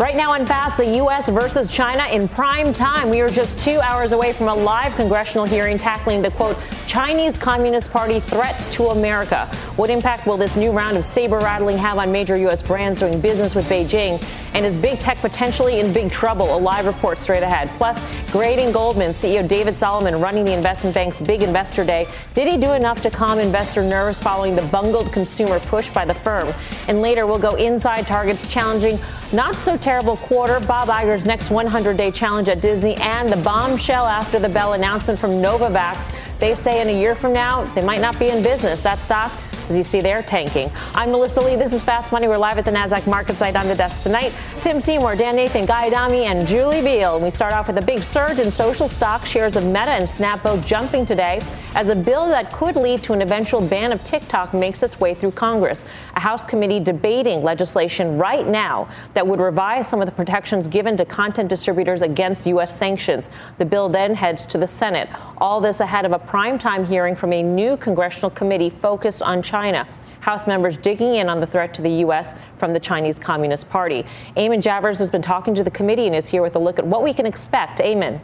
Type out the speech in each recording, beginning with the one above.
Right now on Fast, the U.S. versus China in prime time. We are just two hours away from a live congressional hearing tackling the quote, Chinese Communist Party threat to America. What impact will this new round of saber rattling have on major U.S. brands doing business with Beijing? And is big tech potentially in big trouble? A live report straight ahead. Plus, Grading Goldman CEO David Solomon running the investment bank's big investor day. Did he do enough to calm investor nerves following the bungled consumer push by the firm? And later, we'll go inside Target's challenging not so terrible quarter, Bob Iger's next 100 day challenge at Disney, and the bombshell after the bell announcement from Novavax. They say in a year from now, they might not be in business. That stock as you see, they're tanking. I'm Melissa Lee. This is Fast Money. We're live at the NASDAQ market site on the desk tonight. Tim Seymour, Dan Nathan, Guy Adami, and Julie Biel. We start off with a big surge in social stock shares of Meta and Snap both jumping today as a bill that could lead to an eventual ban of TikTok makes its way through Congress. A House committee debating legislation right now that would revise some of the protections given to content distributors against U.S. sanctions. The bill then heads to the Senate. All this ahead of a primetime hearing from a new congressional committee focused on China. China. House members digging in on the threat to the U.S. from the Chinese Communist Party. Eamon Javers has been talking to the committee and is here with a look at what we can expect. Eamon.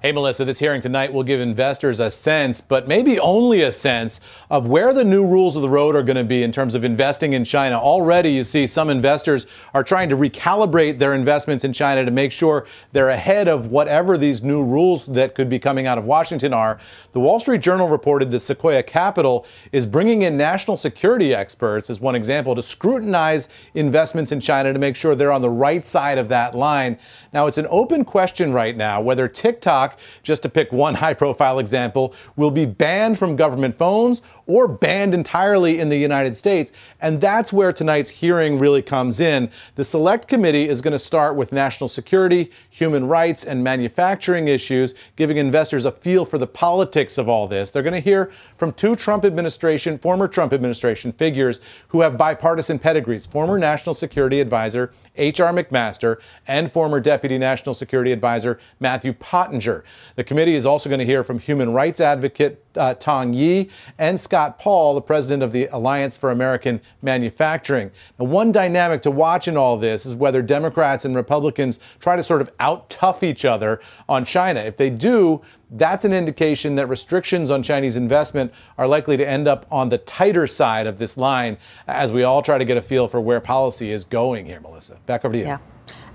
Hey, Melissa, this hearing tonight will give investors a sense, but maybe only a sense, of where the new rules of the road are going to be in terms of investing in China. Already, you see some investors are trying to recalibrate their investments in China to make sure they're ahead of whatever these new rules that could be coming out of Washington are. The Wall Street Journal reported that Sequoia Capital is bringing in national security experts, as one example, to scrutinize investments in China to make sure they're on the right side of that line. Now, it's an open question right now whether TikTok, just to pick one high profile example, will be banned from government phones or banned entirely in the United States. And that's where tonight's hearing really comes in. The select committee is going to start with national security, human rights, and manufacturing issues, giving investors a feel for the politics of all this. They're going to hear from two Trump administration, former Trump administration figures who have bipartisan pedigrees former National Security Advisor H.R. McMaster and former Deputy National Security Advisor Matthew Pottinger. The committee is also going to hear from human rights advocate uh, Tong Yi and Scott Paul, the president of the Alliance for American Manufacturing. Now, one dynamic to watch in all this is whether Democrats and Republicans try to sort of out tough each other on China. If they do, that's an indication that restrictions on Chinese investment are likely to end up on the tighter side of this line as we all try to get a feel for where policy is going here, Melissa. Back over to you. Yeah.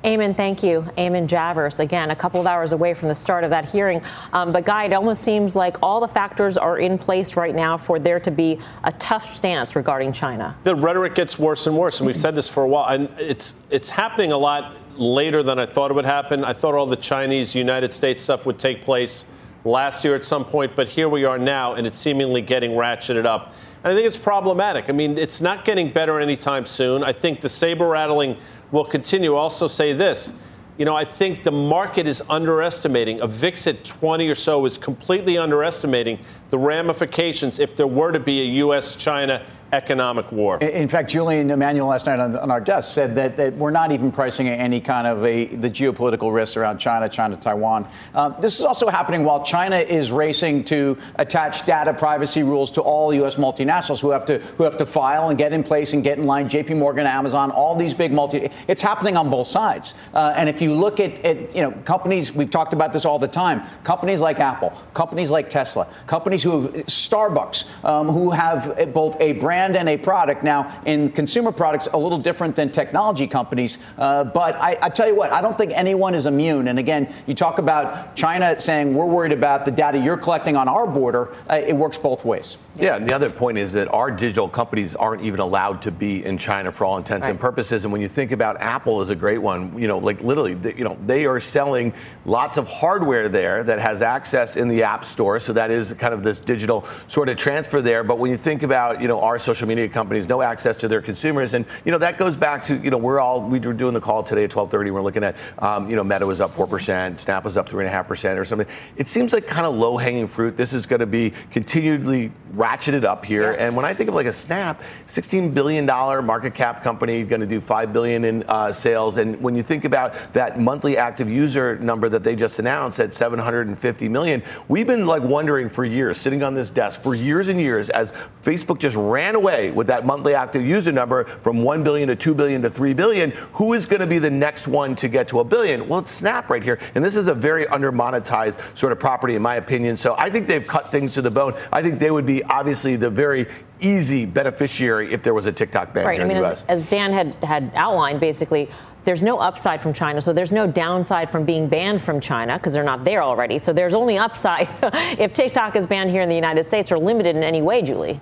Eamon, thank you. Eamon Javers, again, a couple of hours away from the start of that hearing. Um, but, Guy, it almost seems like all the factors are in place right now for there to be a tough stance regarding China. The rhetoric gets worse and worse, and we've said this for a while. And it's, it's happening a lot later than I thought it would happen. I thought all the Chinese United States stuff would take place last year at some point, but here we are now, and it's seemingly getting ratcheted up. And I think it's problematic. I mean, it's not getting better anytime soon. I think the saber rattling will continue. Also, say this. You know, I think the market is underestimating. A VIX at 20 or so is completely underestimating the ramifications if there were to be a U.S. China economic war. In fact, Julian Emanuel last night on, on our desk said that, that, we're not even pricing any kind of a the geopolitical risks around China, China, Taiwan. Uh, this is also happening while China is racing to attach data privacy rules to all U.S. multinationals who have to who have to file and get in place and get in line. J.P. Morgan, Amazon, all these big multi. It's happening on both sides. Uh, and if you look at, at you know companies, we've talked about this all the time. Companies like Apple, companies like Tesla, companies who have Starbucks, um, who have both a brand brand and a product. Now, in consumer products, a little different than technology companies. Uh, but I, I, tell you what, I don't think anyone is immune. And again, you talk about China saying we're worried about the data you're collecting on our border. Uh, it works both ways. Yeah, and the other point is that our digital companies aren't even allowed to be in China for all intents right. and purposes. And when you think about Apple is a great one, you know, like literally, they, you know, they are selling lots of hardware there that has access in the App Store. So that is kind of this digital sort of transfer there. But when you think about, you know, our social media companies, no access to their consumers, and you know that goes back to, you know, we're all we were doing the call today at 12:30. We're looking at, um, you know, Meta was up four percent, Snap was up three and a half percent or something. It seems like kind of low hanging fruit. This is going to be continually ratcheted up here. Yeah. And when I think of like a Snap, 16 billion dollar market cap company, going to do five billion in uh, sales. And when you think about that monthly active user number that they just announced at 750 million, we've been like wondering for years, sitting on this desk for years and years, as Facebook just ran away with that monthly active user number from 1 billion to 2 billion to 3 billion. Who is going to be the next one to get to a billion? Well, it's Snap right here. And this is a very under monetized sort of property, in my opinion. So I think they've cut things to the bone. I think they would be obviously the very easy beneficiary if there was a TikTok ban right. here I mean, in the US. As, as Dan had, had outlined, basically, there's no upside from China, so there's no downside from being banned from China because they're not there already. So there's only upside if TikTok is banned here in the United States or limited in any way, Julie.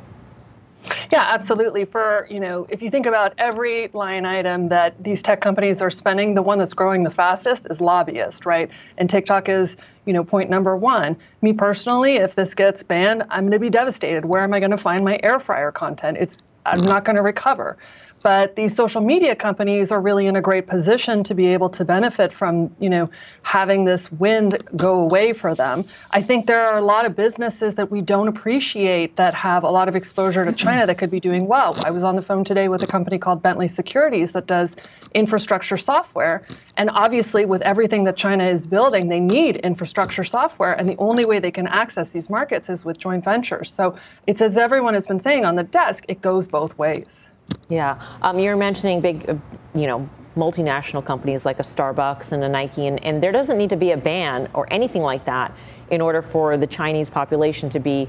Yeah, absolutely. For, you know, if you think about every line item that these tech companies are spending, the one that's growing the fastest is lobbyist, right? And TikTok is, you know, point number one. Me personally, if this gets banned, I'm going to be devastated. Where am I going to find my air fryer content? It's I'm mm-hmm. not going to recover. But these social media companies are really in a great position to be able to benefit from, you know, having this wind go away for them. I think there are a lot of businesses that we don't appreciate that have a lot of exposure to China that could be doing well. I was on the phone today with a company called Bentley Securities that does infrastructure software. And obviously, with everything that China is building, they need infrastructure software. And the only way they can access these markets is with joint ventures. So it's as everyone has been saying on the desk, it goes both ways. Yeah. Um, you're mentioning big, uh, you know, multinational companies like a Starbucks and a Nike, and, and there doesn't need to be a ban or anything like that in order for the Chinese population to be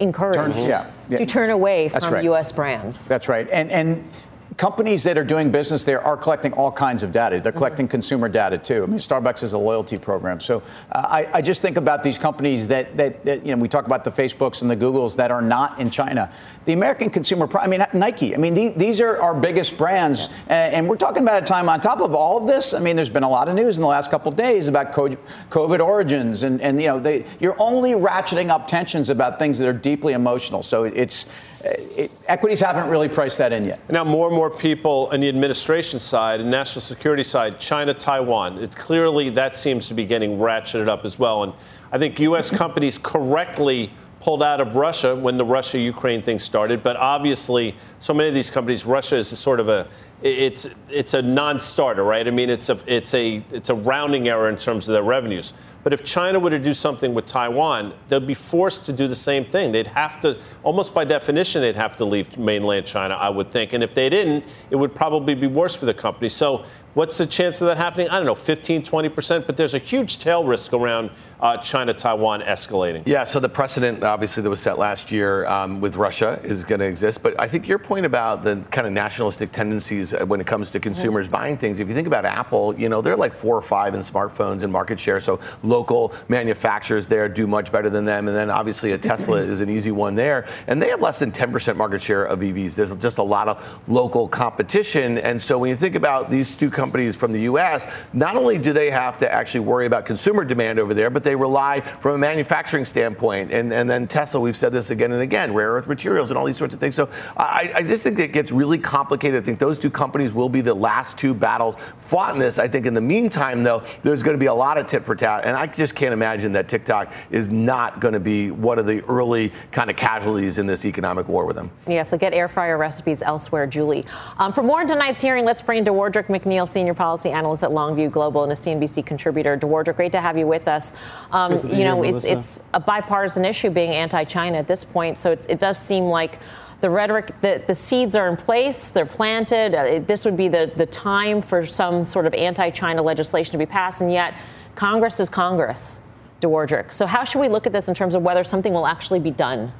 encouraged turn, yeah, yeah. to turn away from right. U.S. brands. That's right. And, and companies that are doing business there are collecting all kinds of data. They're collecting mm-hmm. consumer data too. I mean, Starbucks is a loyalty program. So uh, I, I, just think about these companies that, that, that, you know, we talk about the Facebooks and the Googles that are not in China. The American consumer, I mean, Nike, I mean, these, these are our biggest brands. Yeah. And we're talking about a time on top of all of this. I mean, there's been a lot of news in the last couple of days about COVID origins. And, and you know, they, you're only ratcheting up tensions about things that are deeply emotional. So it's, it, uh, equities haven't really priced that in yet. Now, more and more people on the administration side and national security side, China, Taiwan, it clearly that seems to be getting ratcheted up as well. And I think U.S. companies correctly pulled out of Russia when the Russia Ukraine thing started. But obviously, so many of these companies, Russia is sort of a it's it's a non-starter, right? I mean, it's a it's a it's a rounding error in terms of their revenues. But if China were to do something with Taiwan, they'd be forced to do the same thing. They'd have to, almost by definition, they'd have to leave mainland China, I would think. And if they didn't, it would probably be worse for the company. So What's the chance of that happening? I don't know, 15, 20%, but there's a huge tail risk around uh, China Taiwan escalating. Yeah, so the precedent, obviously, that was set last year um, with Russia is going to exist. But I think your point about the kind of nationalistic tendencies when it comes to consumers buying things, if you think about Apple, you know, they're like four or five in smartphones and market share. So local manufacturers there do much better than them. And then obviously a Tesla is an easy one there. And they have less than 10% market share of EVs. There's just a lot of local competition. And so when you think about these two companies, companies from the U.S., not only do they have to actually worry about consumer demand over there, but they rely from a manufacturing standpoint. And, and then Tesla, we've said this again and again, rare earth materials and all these sorts of things. So I, I just think it gets really complicated. I think those two companies will be the last two battles fought in this. I think in the meantime, though, there's going to be a lot of tit for tat. And I just can't imagine that TikTok is not going to be one of the early kind of casualties in this economic war with them. Yeah, so get air fryer recipes elsewhere, Julie. Um, for more on tonight's hearing, let's bring Dewardric McNeal senior policy analyst at Longview Global and a CNBC contributor. Dewardric, great to have you with us. Um, you know, here, it's, it's, a bipartisan issue being anti-China at this point, so it does seem like the rhetoric, the, the seeds are in place, they're planted. Uh, this would be the, the time for some sort of anti-China legislation to be passed, and yet Congress is Congress. Dewardric. So how should we look at this in terms of whether something will actually be done?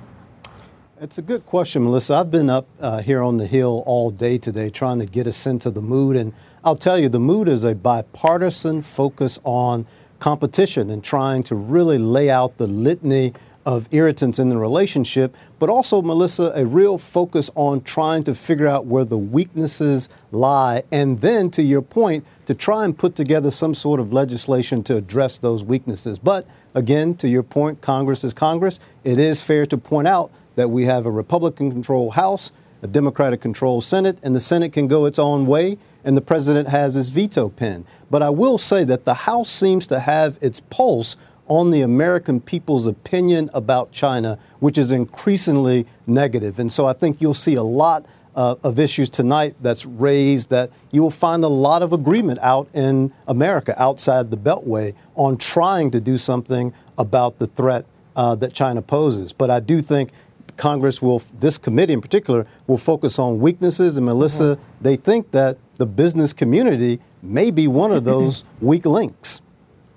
It's a good question, Melissa. I've been up uh, here on the Hill all day today trying to get a sense of the mood. And I'll tell you, the mood is a bipartisan focus on competition and trying to really lay out the litany of irritants in the relationship, but also, Melissa, a real focus on trying to figure out where the weaknesses lie, and then, to your point, to try and put together some sort of legislation to address those weaknesses. But again, to your point, Congress is Congress. It is fair to point out that we have a Republican controlled House, a Democratic controlled Senate, and the Senate can go its own way, and the president has his veto pen. But I will say that the House seems to have its pulse on the American people's opinion about China, which is increasingly negative. And so I think you'll see a lot uh, of issues tonight that's raised that you will find a lot of agreement out in America, outside the Beltway, on trying to do something about the threat uh, that China poses. But I do think Congress will, this committee in particular, will focus on weaknesses. And Melissa, mm-hmm. they think that the business community may be one of those weak links.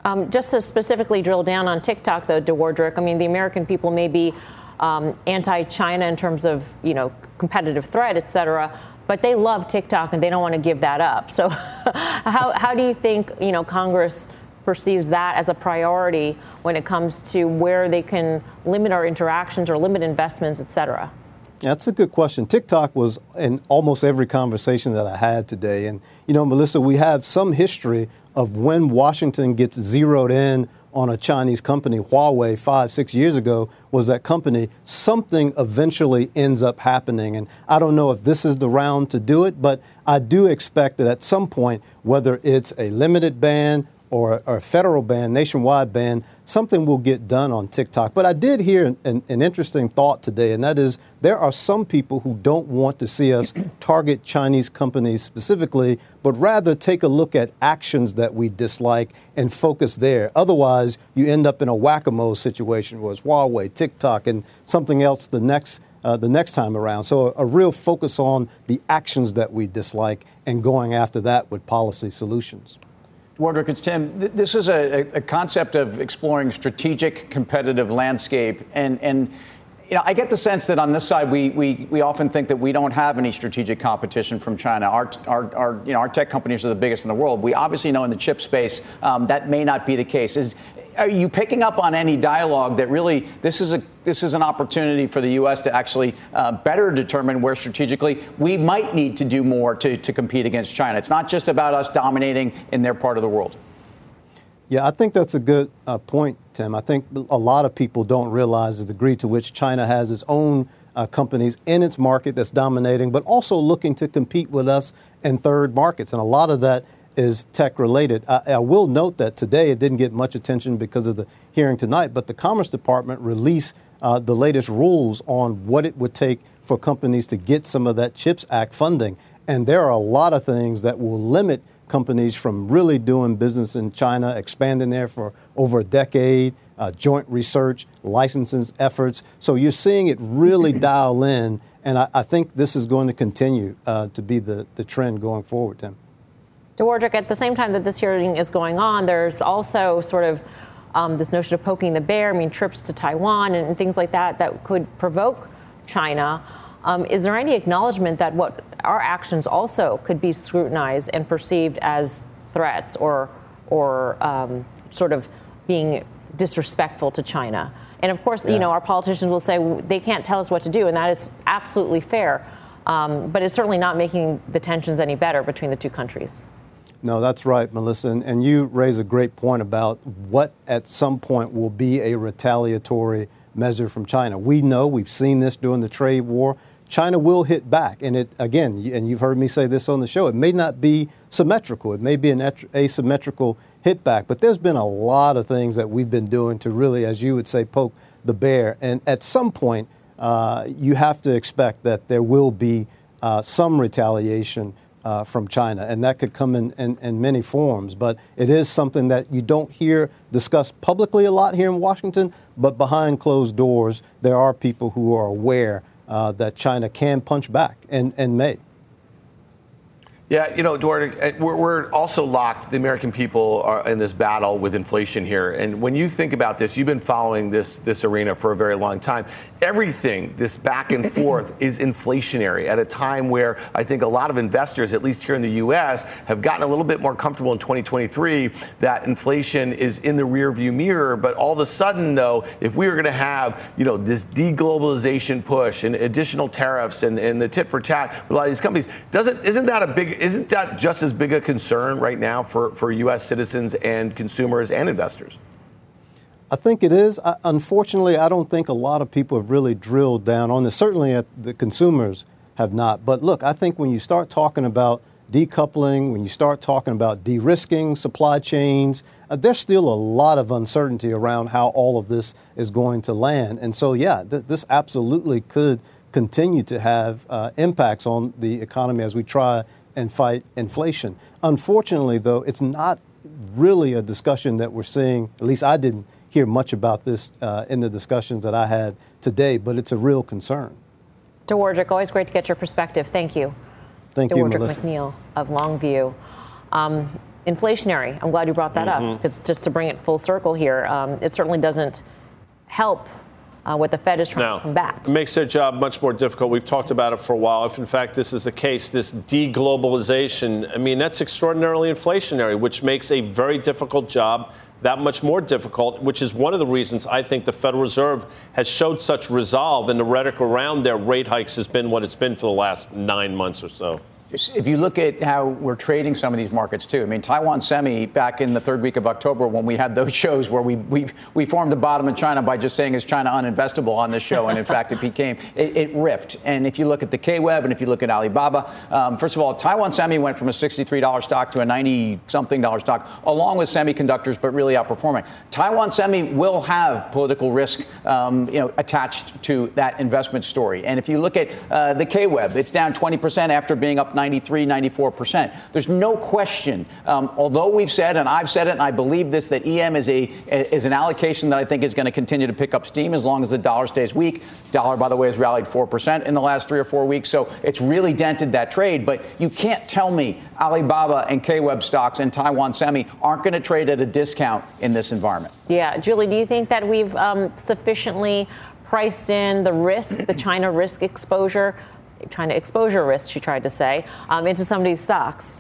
Um, just to specifically drill down on TikTok, though, Dewardric, I mean, the American people may be um, anti-China in terms of, you know, competitive threat, et cetera, but they love TikTok and they don't want to give that up. So how, how do you think, you know, Congress perceives that as a priority when it comes to where they can limit our interactions or limit investments, et cetera? That's a good question. TikTok was in almost every conversation that I had today. And, you know, Melissa, we have some history of when Washington gets zeroed in on a Chinese company, Huawei, five, six years ago, was that company. Something eventually ends up happening. And I don't know if this is the round to do it, but I do expect that at some point, whether it's a limited ban or, or a federal ban, nationwide ban, something will get done on TikTok. But I did hear an, an, interesting thought today, and that is there are some people who don't want to see us target Chinese companies specifically, but rather take a look at actions that we dislike and focus there. Otherwise, you end up in a whack a mole situation where it's Huawei, TikTok, and something else the next. Uh, the next time around. So, a, a real focus on the actions that we dislike and going after that with policy solutions. Wardrick, it's Tim. This is a, a, concept of exploring strategic competitive landscape. And, and you know, I get the sense that on this side, we, we, we often think that we don't have any strategic competition from China. Our, our, our, you know, our tech companies are the biggest in the world. We obviously know in the chip space um, that may not be the case. Is, are you picking up on any dialogue that really this is a this is an opportunity for the U.S. to actually uh, better determine where strategically we might need to do more to, to compete against China? It's not just about us dominating in their part of the world. Yeah, I think that's a good uh, point, Tim. I think a lot of people don't realize the degree to which China has its own uh, companies in its market that's dominating, but also looking to compete with us in third markets. And a lot of that is tech related. I, I, will note that today it didn't get much attention because of the hearing tonight, but the Commerce Department released uh, the latest rules on what it would take for companies to get some of that CHIPS Act funding. And there are a lot of things that will limit companies from really doing business in China, expanding there for over a decade, uh, joint research, licensing efforts. So you're seeing it really dial in. And I, I, think this is going to continue uh, to be the, the trend going forward, Tim. Dewardric, at the same time that this hearing is going on, there's also sort of um, this notion of poking the bear, I mean, trips to Taiwan and, and things like that that could provoke China. Um, is there any acknowledgement that what our actions also could be scrutinized and perceived as threats or, or um, sort of being disrespectful to China? And of course, yeah. you know, our politicians will say they can't tell us what to do, and that is absolutely fair. Um, but it's certainly not making the tensions any better between the two countries. No, that's right, Melissa. And, and, you raise a great point about what at some point will be a retaliatory measure from China. We know, we've seen this during the trade war. China will hit back. And it, again, and you've heard me say this on the show, it may not be symmetrical, it may be an asymmetrical hit back, but there's been a lot of things that we've been doing to really, as you would say, poke the bear. And at some point, uh, you have to expect that there will be uh, some retaliation uh, from China, and that could come in, in, in, many forms. But it is something that you don't hear discussed publicly a lot here in Washington, but behind closed doors, there are people who are aware uh, that China can punch back and, and may. Yeah, you know, Eduardo, uh, we're, we're, also locked. The American people are in this battle with inflation here, and when you think about this, you've been following this this arena for a very long time. Everything, this back and forth, is inflationary at a time where I think a lot of investors, at least here in the U.S., have gotten a little bit more comfortable in 2023 that inflation is in the rearview mirror. But all of a sudden, though, if we are going to have you know this deglobalization push and additional tariffs and, and the tit for tat with a lot of these companies, doesn't isn't that a big isn't that just as big a concern right now for, for U.S. citizens and consumers and investors? I think it is. I, unfortunately, I don't think a lot of people have really drilled down on this. Certainly, the consumers have not. But look, I think when you start talking about decoupling, when you start talking about de risking supply chains, uh, there's still a lot of uncertainty around how all of this is going to land. And so, yeah, th- this absolutely could continue to have uh, impacts on the economy as we try and fight inflation. Unfortunately, though, it's not really a discussion that we're seeing, at least I didn't hear much about this uh, in the discussions that I had today, but it's a real concern. Dewardric, always great to get your perspective. Thank you. Thank Dewardric you, Melissa. McNeal of Longview. Um, inflationary, I'm glad you brought that mm-hmm. up because just to bring it full circle here, um, it certainly doesn't help uh, what the Fed is trying no, to combat. It makes their job much more difficult. We've talked about it for a while. If in fact this is the case, this deglobalization, I mean, that's extraordinarily inflationary, which makes a very difficult job that much more difficult, which is one of the reasons I think the Federal Reserve has showed such resolve and the rhetoric around their rate hikes has been what it's been for the last nine months or so. If you look at how we're trading some of these markets too, I mean, Taiwan Semi back in the third week of October when we had those shows where we we, we formed the bottom of China by just saying is China uninvestable on this show, and in fact it became it, it, ripped. And if you look at the K Web and if you look at Alibaba, um, first of all, Taiwan Semi went from a $63 stock to a 90 something dollar stock, along with semiconductors, but really outperforming. Taiwan Semi will have political risk, um, you know, attached to that investment story. And if you look at uh, the K Web, it's down 20% after being up 93, 94%. There's no question, um, although we've said, and I've said it, and I believe this, that EM is, a, is an allocation that I think is going to continue to pick up steam as long as the dollar stays weak. Dollar, by the way, has rallied 4% in the last three or four weeks, so it's really dented that trade. But you can't tell me Alibaba and K-Web stocks and Taiwan Semi aren't going to trade at a discount in this environment. Yeah. Julie, do you think that we've um, sufficiently priced in the risk, the China risk exposure China exposure risk, she tried to say, um, into some of these stocks.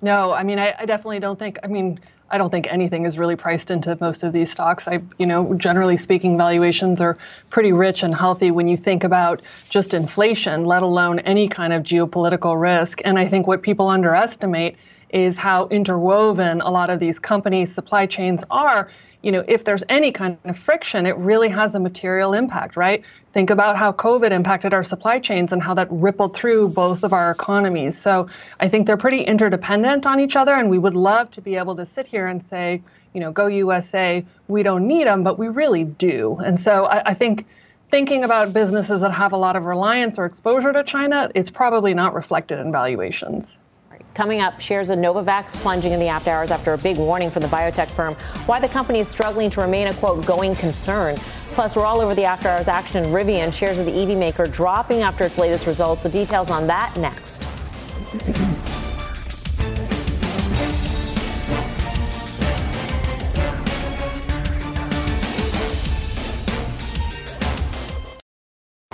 No, I mean, I, I, definitely don't think, I mean, I don't think anything is really priced into most of these stocks. I, you know, generally speaking, valuations are pretty rich and healthy when you think about just inflation, let alone any kind of geopolitical risk. And I think what people underestimate is how interwoven a lot of these companies' supply chains are you know, if there's any kind of friction, it really has a material impact, right? Think about how COVID impacted our supply chains and how that rippled through both of our economies. So I think they're pretty interdependent on each other, and we would love to be able to sit here and say, you know, go USA, we don't need them, but we really do. And so I, I think thinking about businesses that have a lot of reliance or exposure to China, it's probably not reflected in valuations. Coming up, shares of Novavax plunging in the after hours after a big warning from the biotech firm. Why the company is struggling to remain a quote going concern. Plus, we're all over the after hours action. Rivian shares of the EV maker dropping after its latest results. The details on that next.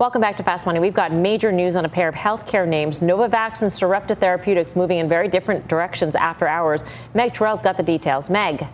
Welcome back to Fast Money. We've got major news on a pair of healthcare names, Novavax and Sarepta Therapeutics, moving in very different directions after hours. Meg Terrell's got the details. Meg.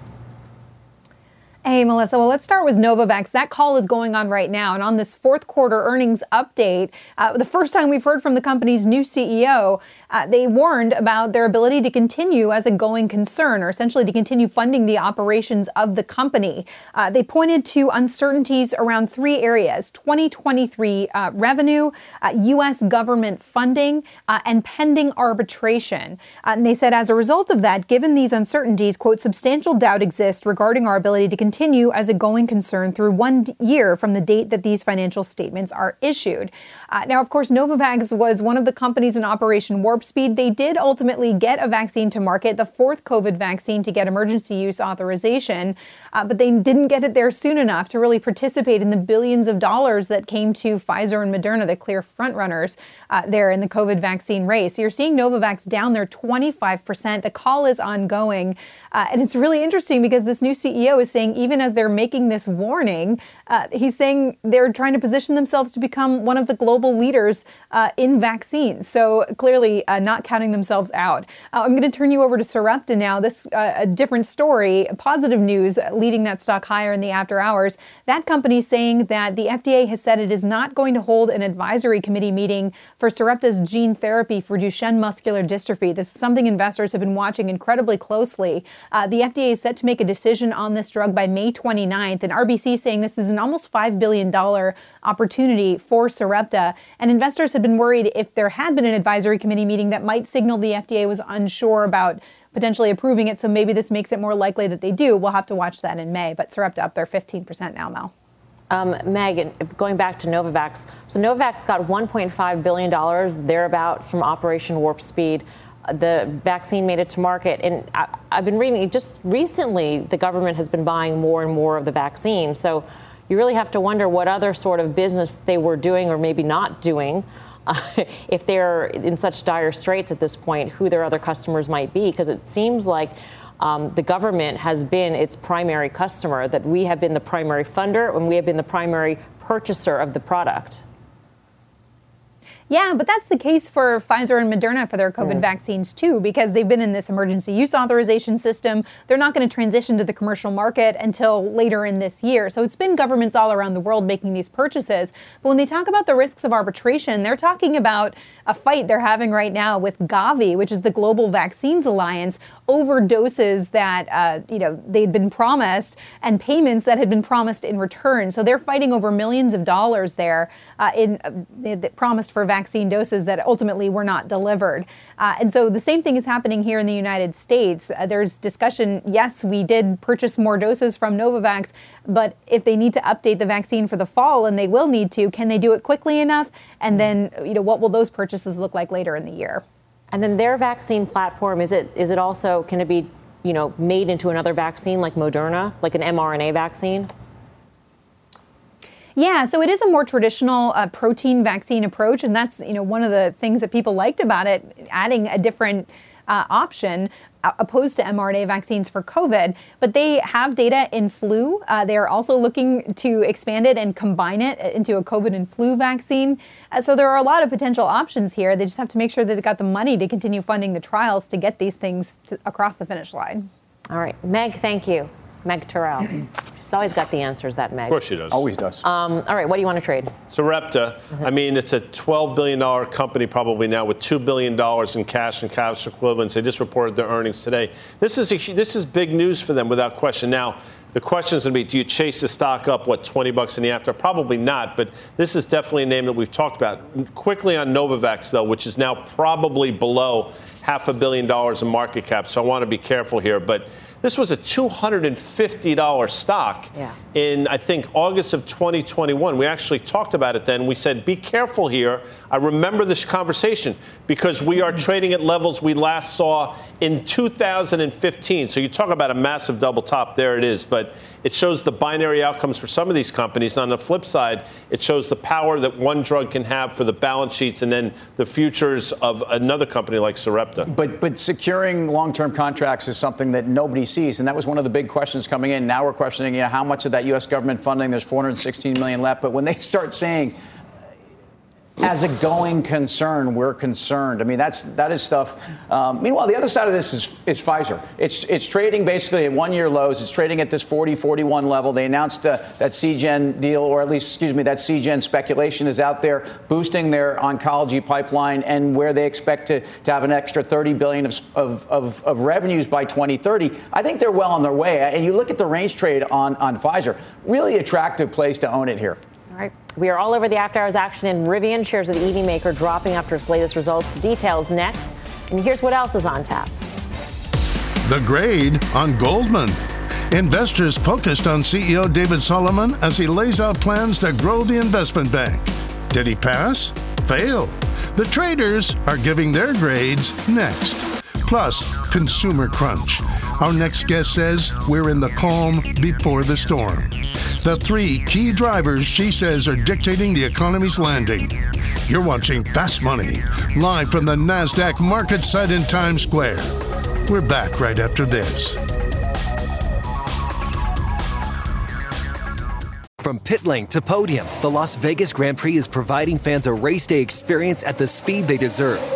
Hey, Melissa. Well, let's start with Novavax. That call is going on right now. And on this fourth quarter earnings update, uh, the first time we've heard from the company's new CEO, uh, they warned about their ability to continue as a going concern, or essentially to continue funding the operations of the company. Uh, they pointed to uncertainties around three areas 2023 uh, revenue, U.S. Uh, government funding, uh, and pending arbitration. and they said, as a result of that, given these uncertainties, quote, substantial doubt exists regarding our ability to continue as a going concern through one year from the date that these financial statements are issued. Uh, now, of course, Novavax was one of the companies in Operation Warp Speed. They did ultimately get a vaccine to market, the fourth COVID vaccine to get emergency use authorization, uh, but they didn't get it there soon enough to really participate in the billions of dollars that came to Pfizer and Moderna, the clear frontrunners uh, there in the COVID vaccine race. You're seeing Novavax down there 25%. The call is ongoing. Uh, and it's really interesting because this new CEO is saying, even as they're making this warning, uh, he's saying they're trying to position themselves to become one of the global leaders uh, in vaccines. So clearly uh, not counting themselves out. Uh, I'm going to turn you over to Sarepta now. This a different story, positive news that stock higher in the after hours. That company saying that the FDA has said it is not going to hold an advisory committee meeting for Sarepta's gene therapy for Duchenne muscular dystrophy. This is something investors have been watching incredibly closely. Uh, the FDA is set to make a decision on this drug by May 29th, and RBC saying this is an almost $5 billion opportunity for Sarepta. And investors have been worried if there had been an advisory committee meeting that might signal the FDA was unsure about potentially approving it. So maybe this makes it more likely that they do. We'll have to watch that in May. But Sarepta up there 15% now, Mel. Um, Meg, going back to Novavax, so Novavax got $1.5 billion thereabouts from Operation Warp Speed the vaccine made it to market. And I, have been reading just recently, the government has been buying more and more of the vaccine. So you really have to wonder what other sort of business they were doing or maybe not doing. If they're in such dire straits at this point, who their other customers might be, because it seems like um, the government has been its primary customer, that we have been the primary funder and we have been the primary purchaser of the product. Yeah, but that's the case for Pfizer and Moderna for their COVID mm. vaccines too, because they've been in this emergency use authorization system. They're not going to transition to the commercial market until later in this year. So it's been governments all around the world making these purchases. But when they talk about the risks of arbitration, they're talking about a fight they're having right now with Gavi, which is the Global Vaccines Alliance, over doses that uh, you know they'd been promised and payments that had been promised in return. So they're fighting over millions of dollars there uh, in uh, promised for vaccine doses that ultimately were not delivered. Uh, and so the same thing is happening here in the United States. Uh, there's discussion. Yes, we did purchase more doses from Novavax, but if they need to update the vaccine for the fall, and they will need to, can they do it quickly enough? And then, you know, what will those purchases look like later in the year? And then their vaccine platform is it is it also can it be you know made into another vaccine like Moderna, like an mRNA vaccine? Yeah, so it is a more traditional uh, protein vaccine approach, and that's you know one of the things that people liked about it, adding a different uh, option opposed to mRNA vaccines for COVID, but they have data in flu. Uh, they are also looking to expand it and combine it into a COVID and flu vaccine. Uh, so there are a lot of potential options here. They just have to make sure that they've got the money to continue funding the trials to get these things to, across the finish line. All right. Meg, thank you. Meg Terrell. She's always got the answers, that Meg. Of course she does. Always does. Um, all right, what do you want to trade? Sarepta, I mean, it's a $12 billion company probably now with $2 billion in cash and cash equivalents. They just reported their earnings today. This is, a, this is big news for them without question. Now, the question is going to be do you chase the stock up, what, 20 bucks in the after? Probably not, but this is definitely a name that we've talked about. Quickly on Novavax, though, which is now probably below half a billion dollars in market cap, so I want to be careful here. But this was a $250 stock Yeah. in, I think, August of 2021. We actually talked about it then. We said, be careful here. I remember this conversation because we are trading at levels we last saw in 2015. So you talk about a massive double top. There it is. But it shows the binary outcomes for some of these companies. On the flip side, it shows the power that one drug can have for the balance sheets and then the futures of another company like Sarepta. But but securing long-term contracts is something that nobody sees, and that was one of the big questions coming in. Now we're questioning, you know, how much of that U.S. government funding? There's 416 million left, but when they start saying. As a going concern, we're concerned. I mean, that's that is stuff. Um, meanwhile, the other side of this is, is Pfizer. It's it's trading basically at one-year lows. It's trading at this 40, 41 level. They announced uh, that Seagen deal, or at least, excuse me, that Seagen speculation is out there, boosting their oncology pipeline, and where they expect to, to have an extra 30 billion of, of, of, of revenues by 2030. I think they're well on their way. And you look at the range trade on on Pfizer, really attractive place to own it here. All right. We are all over the after hours action in Rivian. Shares of the EV maker dropping after its latest results. Details next. And here's what else is on tap. The grade on Goldman. Investors focused on CEO David Solomon as he lays out plans to grow the investment bank. Did he pass? Fail? The traders are giving their grades next. Plus, consumer crunch. Our next guest says we're in the calm before the storm. The three key drivers she says are dictating the economy's landing. You're watching Fast Money, live from the NASDAQ market site in Times Square. We're back right after this. From pit lane to podium, the Las Vegas Grand Prix is providing fans a race day experience at the speed they deserve.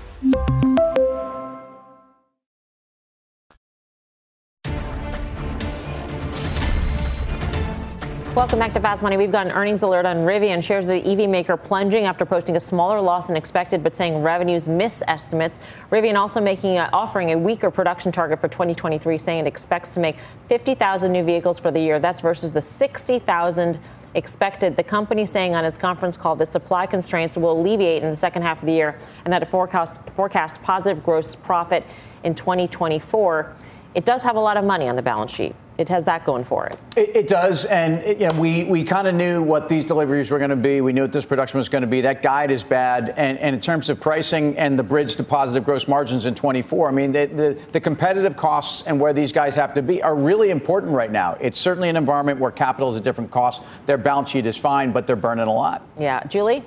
Welcome back to Fast Money. We've got an earnings alert on Rivian. Shares of the EV maker plunging after posting a smaller loss than expected, but saying revenues miss estimates. Rivian also making a, offering a weaker production target for 2023, saying it expects to make 50,000 new vehicles for the year. That's versus the 60,000 expected. The company saying on its conference call that supply constraints will alleviate in the second half of the year, and that it forecast forecasts positive gross profit in 2024. It does have a lot of money on the balance sheet. It has that going for it. It, it does, and it, you know, we we kind of knew what these deliveries were going to be. We knew what this production was going to be. That guide is bad, and, and in terms of pricing and the bridge to positive gross margins in 24, I mean, the, the the competitive costs and where these guys have to be are really important right now. It's certainly an environment where capital is a different cost. Their balance sheet is fine, but they're burning a lot. Yeah, Julie.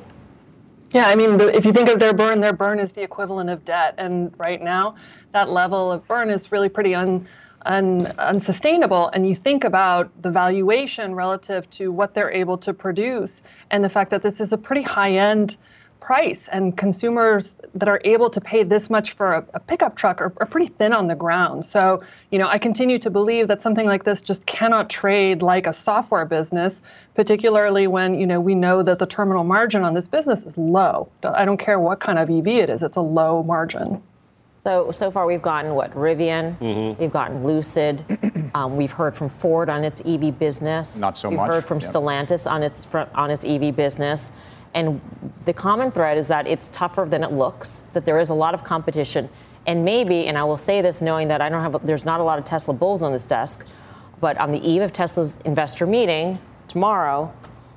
Yeah, I mean, if you think of their burn, their burn is the equivalent of debt, and right now, that level of burn is really pretty un, un, unsustainable. And you think about the valuation relative to what they're able to produce, and the fact that this is a pretty high-end price, and consumers that are able to pay this much for a, a pickup truck are, are pretty thin on the ground. So, you know, I continue to believe that something like this just cannot trade like a software business, particularly when you know we know that the terminal margin on this business is low. I don't care what kind of EV it is; it's a low margin. So so far we've gotten what Rivian, we've gotten Lucid, um, we've heard from Ford on its EV business. Not so we've much, heard from yeah. Stellantis on its on its EV business, and the common thread is that it's tougher than it looks. That there is a lot of competition, and maybe, and I will say this knowing that I don't have, there's not a lot of Tesla bulls on this desk, but on the eve of Tesla's investor meeting tomorrow.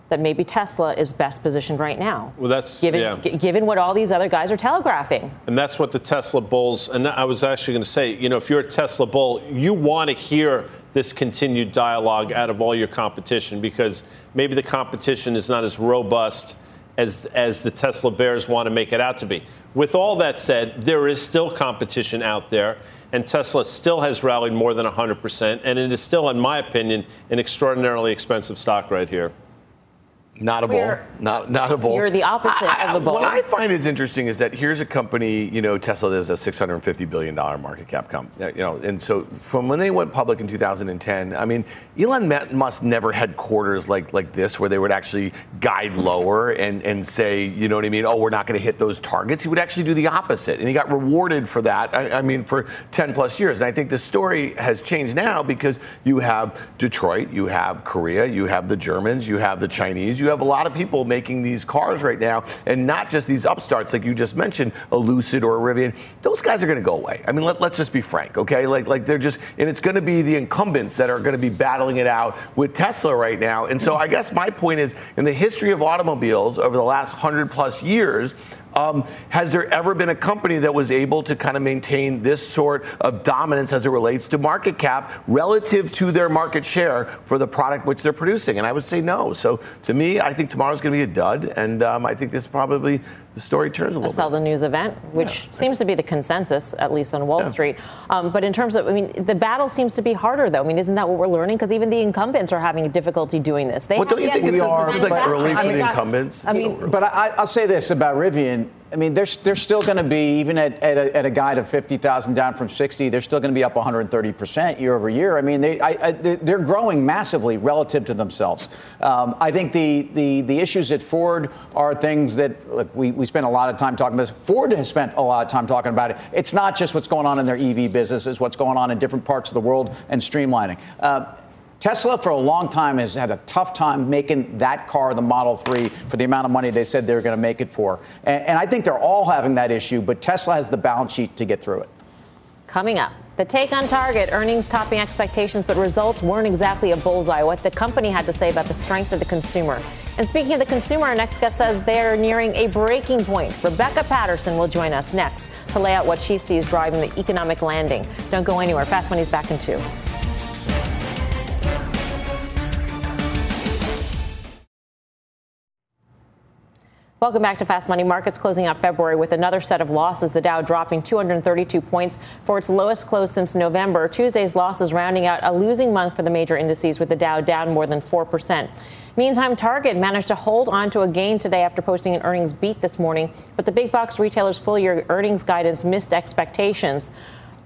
That maybe Tesla is best positioned right now, Well, that's given yeah. g- given what all these other guys are telegraphing. And that's what the Tesla bulls, and I was actually going to say, you know, if you're a Tesla bull, you want to hear this continued dialogue out of all your competition because maybe the competition is not as robust as, as the Tesla bears want to make it out to be. With all that said, there is still competition out there, and Tesla still has rallied more than 100%, and it is still, in my opinion, an extraordinarily expensive stock right here. Not a bull. Not not a bull. You're the opposite I, of a bull. What I find is interesting is that here's a company, you know, Tesla is a 650 billion dollar market cap company, you know, and so from when they went public in 2010, I mean, Elon Musk never had quarters like like this where they would actually guide lower and and say, you know what I mean? Oh, we're not going to hit those targets. He would actually do the opposite, and he got rewarded for that. I, I mean, for 10 plus years. And I think the story has changed now because you have Detroit, you have Korea, you have the Germans, you have the Chinese, you you have a lot of people making these cars right now, and not just these upstarts like you just mentioned, a Lucid or a Rivian. Those guys are going to go away. I mean, let, us just be frank, okay? Like, like they're just, and it's going to be the incumbents that are going to be battling it out with Tesla right now. And so I guess my point is, in the history of automobiles over the last hundred plus years, um, has there ever been a company that was able to kind of maintain this sort of dominance as it relates to market cap relative to their market share for the product which they're producing? And I would say no. So to me, I think tomorrow's going to be a dud, and um, I think this probably the story turns a little. A sell the news event, which yeah. seems to be the consensus, at least on Wall yeah. Street. Um, but in terms of, I mean, the battle seems to be harder, though. I mean, isn't that what we're learning? Because even the incumbents are having difficulty doing this. They well, don't you think it's, it's like early for the incumbents? I mean, but I, I'll say this about Rivian. I mean, they're, they're still going to be, even at, at, a, at a guide of 50,000 down from 60, they're still going to be up 130% year over year. I mean, they, I, I, they're growing massively relative to themselves. Um, I think the, the, the issues at Ford are things that, look, we, we spent a lot of time talking about this. Ford has spent a lot of time talking about it. It's not just what's going on in their EV business, it's what's going on in different parts of the world and streamlining. Uh, Tesla, for a long time, has had a tough time making that car, the Model 3, for the amount of money they said they were going to make it for. And, and I think they're all having that issue, but Tesla has the balance sheet to get through it. Coming up, the take on Target, earnings topping expectations, but results weren't exactly a bullseye. What the company had to say about the strength of the consumer. And speaking of the consumer, our next guest says they're nearing a breaking point. Rebecca Patterson will join us next to lay out what she sees driving the economic landing. Don't go anywhere. Fast Money's back in two. Welcome back to Fast Money Markets, closing out February with another set of losses. The Dow dropping 232 points for its lowest close since November. Tuesday's losses rounding out a losing month for the major indices, with the Dow down more than 4%. Meantime, Target managed to hold on to a gain today after posting an earnings beat this morning, but the big box retailer's full year earnings guidance missed expectations.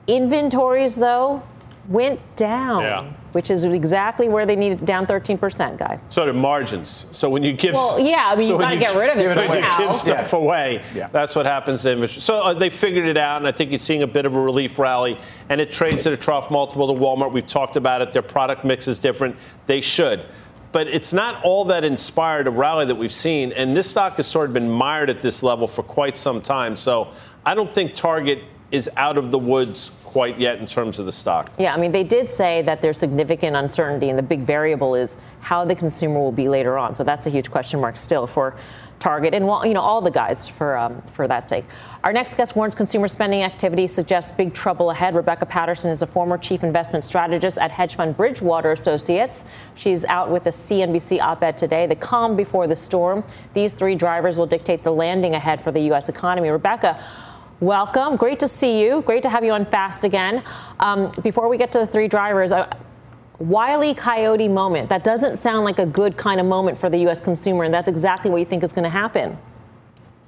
Inventories, though, went down. Yeah. Which is exactly where they needed down 13%, guy. So do margins. So when you give, well, yeah, I mean, so you got to get rid of it. So when you give stuff yeah. away, yeah. that's what happens to inventory. So uh, they figured it out, and I think you're seeing a bit of a relief rally. And it trades at a trough multiple to Walmart. We've talked about it. Their product mix is different. They should but it's not all that inspired a rally that we've seen. And this stock has sort of been mired at this level for quite some time. So I don't think Target is out of the woods quite yet in terms of the stock. Yeah, I mean, they did say that there's significant uncertainty, and the big variable is how the consumer will be later on. So that's a huge question mark still for Target and you know all the guys for um, for that sake. Our next guest warns consumer spending activity suggests big trouble ahead. Rebecca Patterson is a former chief investment strategist at hedge fund Bridgewater Associates. She's out with a CNBC op-ed today. The calm before the storm. These three drivers will dictate the landing ahead for the U.S. economy. Rebecca. Welcome. Great to see you. Great to have you on Fast again. Um, before we get to the three drivers, uh, Wiley Coyote moment. That doesn't sound like a good kind of moment for the U.S. consumer, and that's exactly what you think is going to happen.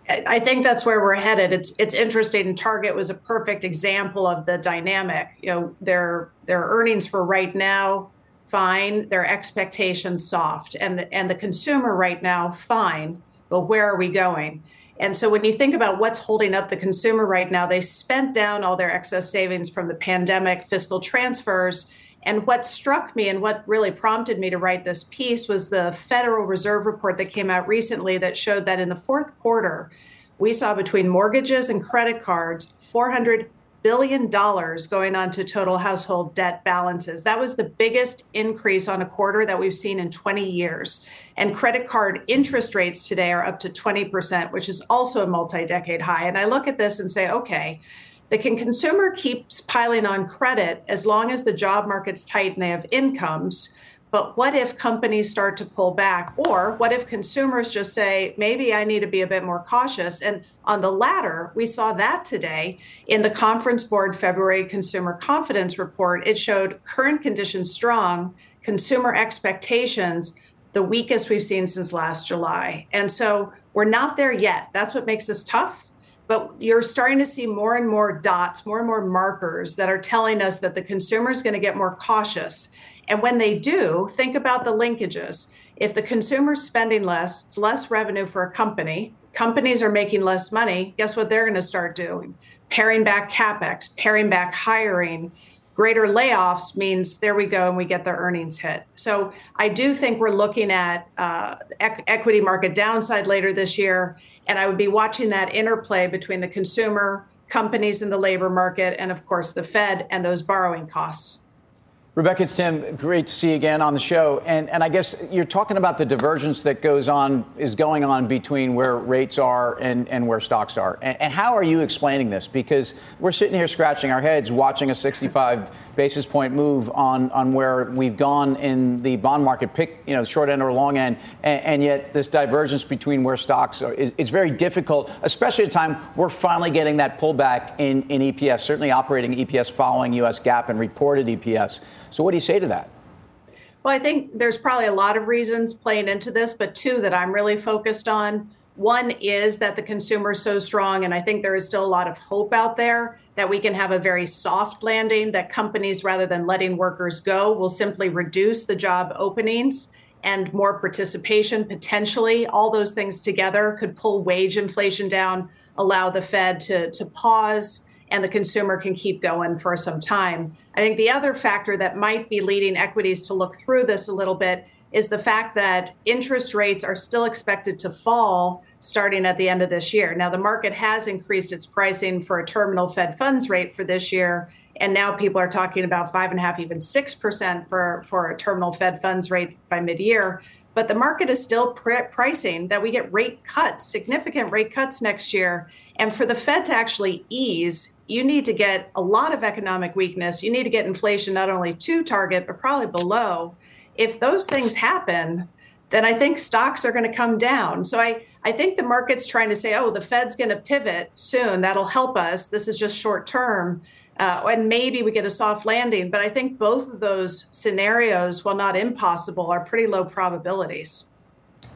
I think that's where we're headed. It's it's interesting. Target was a perfect example of the dynamic. You know, their their earnings for right now fine, their expectations soft, and and the consumer right now fine. But where are we going? And so when you think about what's holding up the consumer right now, they spent down all their excess savings from the pandemic fiscal transfers. And what struck me and what really prompted me to write this piece was the Federal Reserve report that came out recently that showed that in the fourth quarter, we saw between mortgages and credit cards 400 billion dollars going on to total household debt balances. That was the biggest increase on a quarter that we've seen in 20 years. And credit card interest rates today are up to 20%, which is also a multi-decade high. And I look at this and say, okay, the consumer keeps piling on credit as long as the job market's tight and they have incomes. But what if companies start to pull back? Or what if consumers just say, maybe I need to be a bit more cautious? And on the latter, we saw that today in the Conference Board February Consumer Confidence Report. It showed current conditions strong, consumer expectations the weakest we've seen since last July. And so we're not there yet. That's what makes this tough. But you're starting to see more and more dots, more and more markers that are telling us that the consumer is going to get more cautious. And when they do, think about the linkages. If the consumer's spending less, it's less revenue for a company. Companies are making less money. Guess what they're going to start doing? Paring back capex, paring back hiring, greater layoffs means there we go and we get the earnings hit. So I do think we're looking at uh, equity market downside later this year, and I would be watching that interplay between the consumer, companies in the labor market, and of course the Fed and those borrowing costs. Rebecca, it's Tim. Great to see you again on the show. And, and I guess you're talking about the divergence that goes on, is going on between where rates are and, and where stocks are. And, and how are you explaining this? Because we're sitting here scratching our heads watching a 65 basis point move on, on where we've gone in the bond market, pick, you know, short end or long end. And, and yet this divergence between where stocks are is, is very difficult, especially at a time we're finally getting that pullback in, in EPS, certainly operating EPS following US GAAP and reported EPS. So, what do you say to that? Well, I think there's probably a lot of reasons playing into this, but two that I'm really focused on. One is that the consumer is so strong, and I think there is still a lot of hope out there that we can have a very soft landing, that companies, rather than letting workers go, will simply reduce the job openings and more participation potentially. All those things together could pull wage inflation down, allow the Fed to, to pause and the consumer can keep going for some time. I think the other factor that might be leading equities to look through this a little bit is the fact that interest rates are still expected to fall starting at the end of this year. Now, the market has increased its pricing for a terminal Fed funds rate for this year. And now people are talking about five and a half, even six percent for, for a terminal Fed funds rate by mid-year. But the market is still pr- pricing that we get rate cuts, significant rate cuts next year. And for the Fed to actually ease, you need to get a lot of economic weakness. You need to get inflation not only to target, but probably below. If those things happen, then I think stocks are going to come down. So I, I think the market's trying to say, oh, the Fed's going to pivot soon. That'll help us. This is just short term. Uh, and maybe we get a soft landing. But I think both of those scenarios, while not impossible, are pretty low probabilities.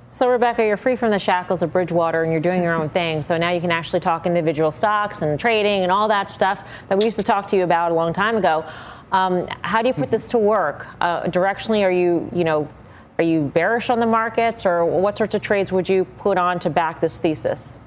So, Rebecca, you're free from the shackles of Bridgewater and you're doing your own thing. So now you can actually talk individual stocks and trading and all that stuff that we used to talk to you about a long time ago. Um, how do you put this to work? Uh, directionally, are you, you know, are you bearish on the markets or what sorts of trades would you put on to back this thesis?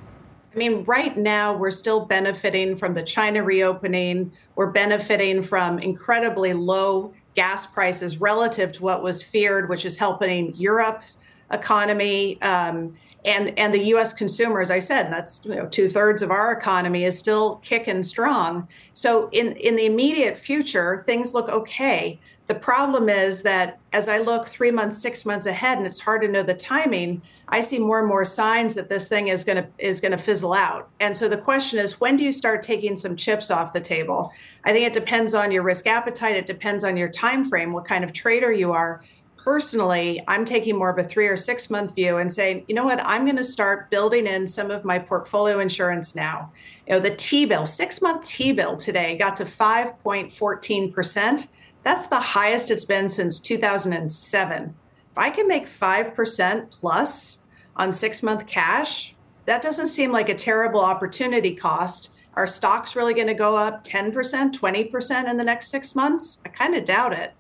I mean, right now we're still benefiting from the China reopening. We're benefiting from incredibly low gas prices relative to what was feared, which is helping Europe's economy um, and and the U.S. consumer. As I said, that's you know, two thirds of our economy is still kicking strong. So in in the immediate future, things look okay. The problem is that as I look three months, six months ahead, and it's hard to know the timing, I see more and more signs that this thing is going to is to fizzle out. And so the question is, when do you start taking some chips off the table? I think it depends on your risk appetite. It depends on your time frame, what kind of trader you are personally, I'm taking more of a three or six month view and saying, you know what, I'm going to start building in some of my portfolio insurance now. You know, the T bill, six month T bill today got to 5.14%. That's the highest it's been since 2007. If I can make 5% plus on six month cash, that doesn't seem like a terrible opportunity cost. Are stocks really going to go up 10%, 20% in the next six months? I kind of doubt it.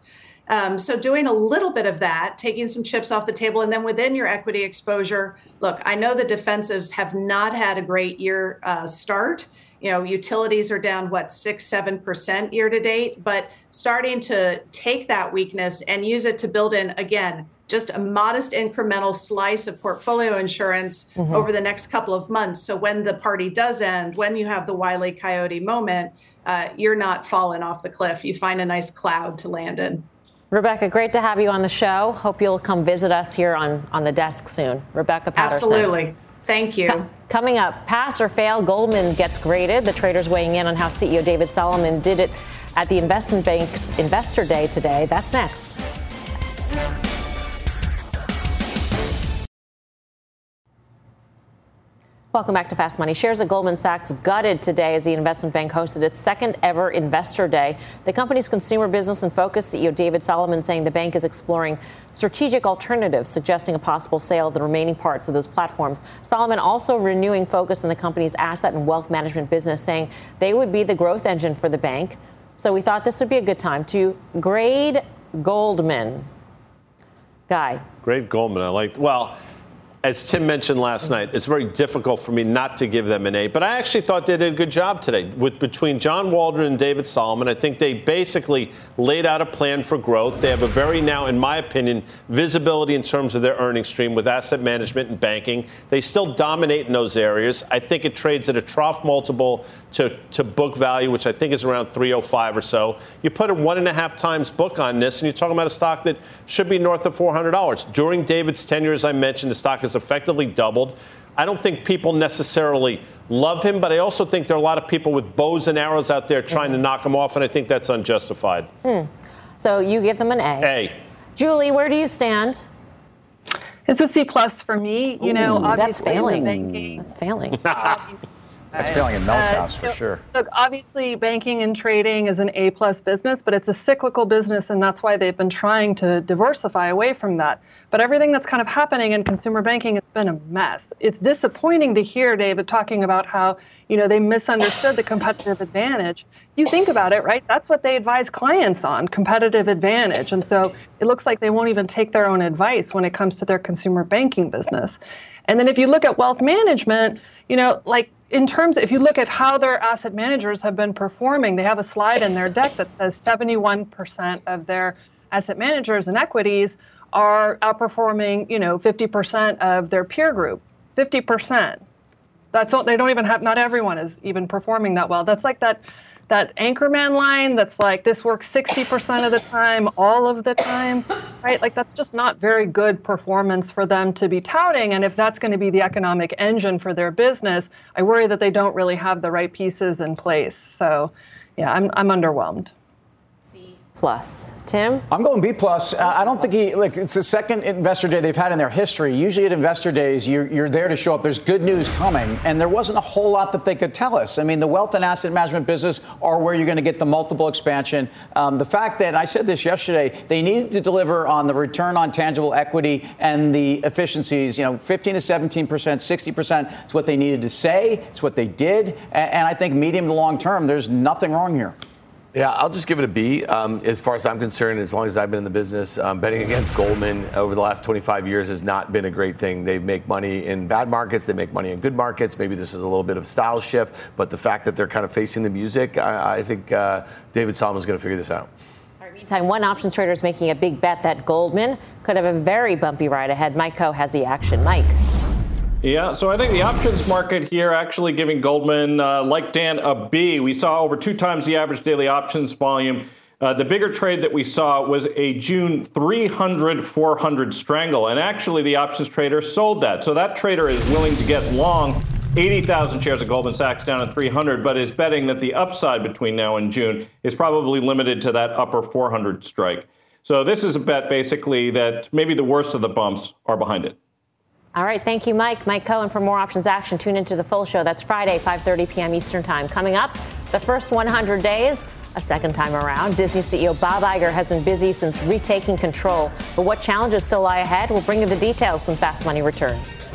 Um, so doing a little bit of that, taking some chips off the table, and then within your equity exposure, look, I know the defensives have not had a great year uh, start. You know, utilities are down what six, seven percent year to date, but starting to take that weakness and use it to build in again just a modest incremental slice of portfolio insurance mm-hmm. over the next couple of months. So when the party does end, when you have the Wiley Coyote moment, uh, you're not falling off the cliff. You find a nice cloud to land in. Rebecca, great to have you on the show. Hope you'll come visit us here on, on the desk soon. Rebecca Patterson. Absolutely. Thank you. Co- coming up, pass or fail, Goldman gets graded. The traders weighing in on how CEO David Solomon did it at the investment bank's investor day today. That's next. Welcome back to Fast Money. Shares of Goldman Sachs gutted today as the investment bank hosted its second ever investor day. The company's consumer business and focus CEO David Solomon saying the bank is exploring strategic alternatives, suggesting a possible sale of the remaining parts of those platforms. Solomon also renewing focus on the company's asset and wealth management business, saying they would be the growth engine for the bank. So we thought this would be a good time to grade Goldman. Guy. Great Goldman. I like. Well, as Tim mentioned last night, it's very difficult for me not to give them an A. But I actually thought they did a good job today. With between John Waldron and David Solomon, I think they basically laid out a plan for growth. They have a very now, in my opinion, visibility in terms of their earnings stream with asset management and banking. They still dominate in those areas. I think it trades at a trough multiple to, to book value, which I think is around 305 or so. You put a one and a half times book on this, and you're talking about a stock that should be north of $400. During David's tenure, as I mentioned, the stock has effectively doubled. I don't think people necessarily love him, but I also think there are a lot of people with bows and arrows out there trying mm-hmm. to knock him off, and I think that's unjustified. Hmm. So you give them an A. A. Julie, where do you stand? It's a C plus for me. You Ooh, know, obviously that's failing. That's failing. That's failing in Mel's uh, house for sure. Look, obviously, banking and trading is an A plus business, but it's a cyclical business, and that's why they've been trying to diversify away from that. But everything that's kind of happening in consumer banking, it's been a mess. It's disappointing to hear David talking about how you know they misunderstood the competitive advantage. You think about it, right? That's what they advise clients on, competitive advantage. And so it looks like they won't even take their own advice when it comes to their consumer banking business. And then if you look at wealth management, you know, like in terms, if you look at how their asset managers have been performing, they have a slide in their deck that says 71% of their asset managers and equities are outperforming, you know, 50% of their peer group. 50%. That's all, they don't even have. Not everyone is even performing that well. That's like that that anchorman line that's like this works 60% of the time all of the time right like that's just not very good performance for them to be touting and if that's going to be the economic engine for their business i worry that they don't really have the right pieces in place so yeah i'm, I'm underwhelmed plus. Tim? I'm going B plus. Uh, I don't think he like it's the second investor day they've had in their history. Usually at investor days, you're, you're there to show up. There's good news coming, and there wasn't a whole lot that they could tell us. I mean, the wealth and asset management business are where you're going to get the multiple expansion. Um, the fact that I said this yesterday, they needed to deliver on the return on tangible equity and the efficiencies. You know, 15 to 17 percent, 60 percent is what they needed to say. It's what they did, and, and I think medium to long term, there's nothing wrong here. Yeah, I'll just give it a B. Um, as far as I'm concerned, as long as I've been in the business, um, betting against Goldman over the last 25 years has not been a great thing. They make money in bad markets, they make money in good markets. Maybe this is a little bit of style shift, but the fact that they're kind of facing the music, I, I think uh, David Solomon's going to figure this out. All right, meantime, one options trader is making a big bet that Goldman could have a very bumpy ride ahead. Mike Khouw has the action. Mike. Yeah, so I think the options market here actually giving Goldman, uh, like Dan, a B. We saw over two times the average daily options volume. Uh, the bigger trade that we saw was a June 300 400 strangle, and actually the options trader sold that. So that trader is willing to get long 80,000 shares of Goldman Sachs down at 300, but is betting that the upside between now and June is probably limited to that upper 400 strike. So this is a bet basically that maybe the worst of the bumps are behind it. All right, thank you, Mike. Mike Khouw for more options action. Tune into the full show. That's Friday, 5:30 p.m. Eastern Time. Coming up, the first 100 days, a second time around. Disney CEO Bob Iger has been busy since retaking control. But what challenges still lie ahead? We'll bring you the details when Fast Money returns.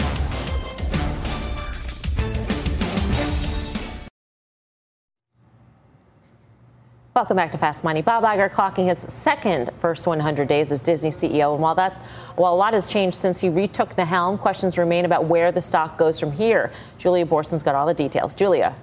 Welcome back to Fast Money. Bob Iger clocking his second first 100 days as Disney CEO. And while that's while a lot has changed since he retook the helm, questions remain about where the stock goes from here. Julia Boorstin's got all the details. Julia.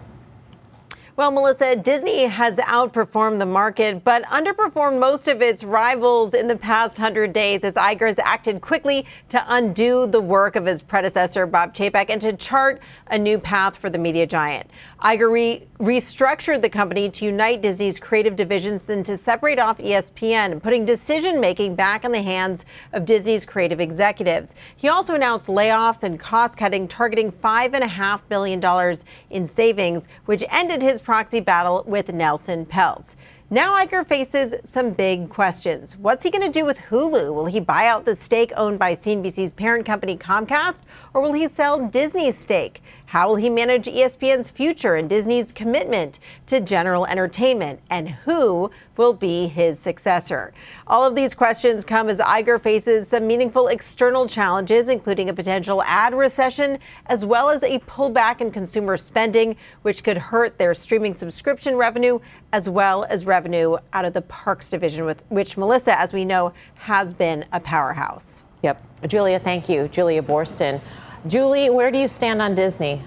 Well, Melissa, Disney has outperformed the market, but underperformed most of its rivals in the past 100 days as Iger has acted quickly to undo the work of his predecessor, Bob Chapek, and to chart a new path for the media giant. Iger re- restructured the company to unite Disney's creative divisions and to separate off ESPN, putting decision making back in the hands of Disney's creative executives. He also announced layoffs and cost cutting, targeting $5.5 billion in savings, which ended his proxy battle with Nelson Peltz. Now Iger faces some big questions. What's he going to do with Hulu? Will he buy out the stake owned by CNBC's parent company Comcast, or will he sell Disney's stake? How will he manage ESPN's future and Disney's commitment to general entertainment? And who will be his successor? All of these questions come as Iger faces some meaningful external challenges, including a potential ad recession, as well as a pullback in consumer spending, which could hurt their streaming subscription revenue, as well as revenue out of the parks division, with which Melissa, as we know, has been a powerhouse. Yep. Julia, thank you. Julia Boorstin. Julie, where do you stand on Disney?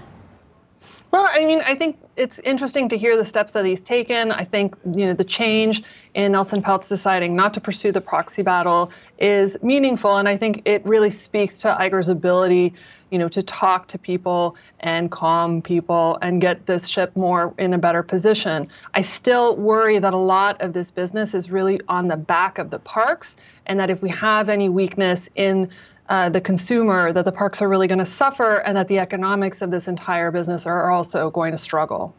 Well, I mean, I think it's interesting to hear the steps that he's taken. I think you know the change in Nelson Peltz deciding not to pursue the proxy battle is meaningful, and I think it really speaks to Iger's ability, you know, to talk to people and calm people and get this ship more in a better position. I still worry that a lot of this business is really on the back of the parks, and that if we have any weakness in uh, the consumer, that the parks are really going to suffer, and that the economics of this entire business are also going to struggle.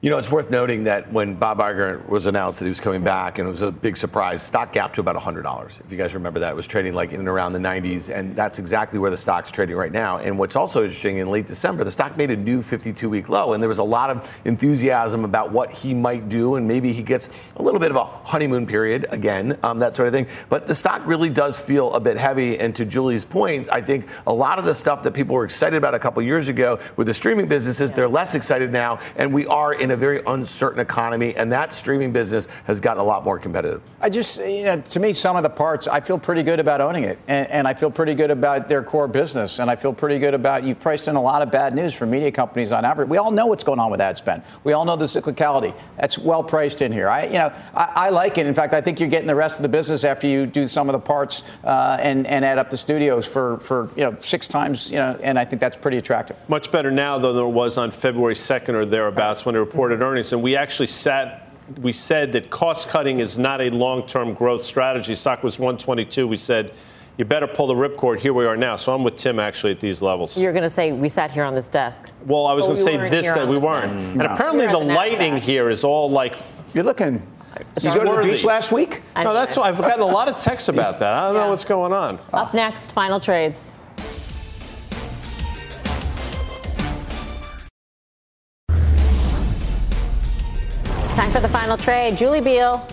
You know, it's worth noting that when Bob Iger was announced that he was coming back, and it was a big surprise, stock gap to about $100. If you guys remember that, it was trading like in and around the 90s, and that's exactly where the stock's trading right now. And what's also interesting, in late December, the stock made a new 52-week low, and there was a lot of enthusiasm about what he might do, and maybe he gets a little bit of a honeymoon period again, um, that sort of thing. But the stock really does feel a bit heavy, and to Julie's point, I think a lot of the stuff that people were excited about a couple years ago with the streaming businesses, they're less excited now, and we are in a very uncertain economy, and that streaming business has gotten a lot more competitive. I just, you know, to me, some of the parts, I feel pretty good about owning it, and, and I feel pretty good about their core business, and I feel pretty good about you've priced in a lot of bad news for media companies on average. We all know what's going on with ad spend. We all know the cyclicality. That's well priced in here. I, you know, I, I like it. In fact, I think you're getting the rest of the business after you do some of the parts uh, and and add up the studios for for you know six times. You know, and I think that's pretty attractive. Much better now though than it was on February 2nd or thereabouts when it reported earnings earnings, and we actually sat. We said that cost cutting is not a long-term growth strategy. Stock was 122. We said you better pull the ripcord. Here we are now. So I'm with Tim actually at these levels. You're going to say we sat here on this desk. Well, I was going to we say this that we weren't. desk. And No. apparently You're the at the lighting NASDAQ. here is all like. You're looking. Did you go to the beach last week? No, that's why I've gotten a lot of texts about that. I don't know what's going on. Up next, final trades. For the final trade. Julie Biel.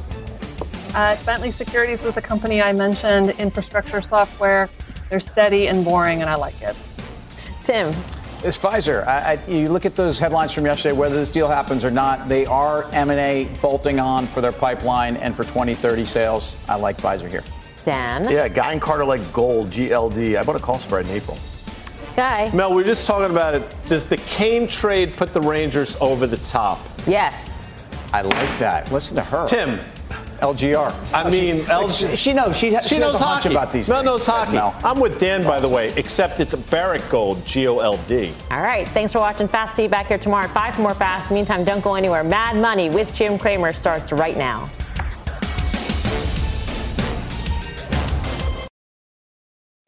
Uh, Bentley Securities was the company I mentioned, infrastructure software. They're steady and boring, and I like it. Tim. It's Pfizer. I, I, you look at those headlines from yesterday, whether this deal happens or not, they are M&A bolting on for their pipeline and for 2030 sales. I like Pfizer here. Dan. Yeah, Guy and Carter like gold, GLD. I bought a call spread in April. Guy. Mel, we are just talking about it. Does the Kane trade put the Rangers over the top? Yes. I like that. Listen to her. Tim. LGR. I No, mean, she, LG she, she knows. She, She, she knows has a hockey. about these Mel things. knows hockey. Mel. I'm with Dan, by the way, except it's Barrick Gold, G O L D. All right. Thanks for watching Fast. See you back here tomorrow at 5 for more Fast. Meantime, don't go anywhere. Mad Money with Jim Cramer starts right now.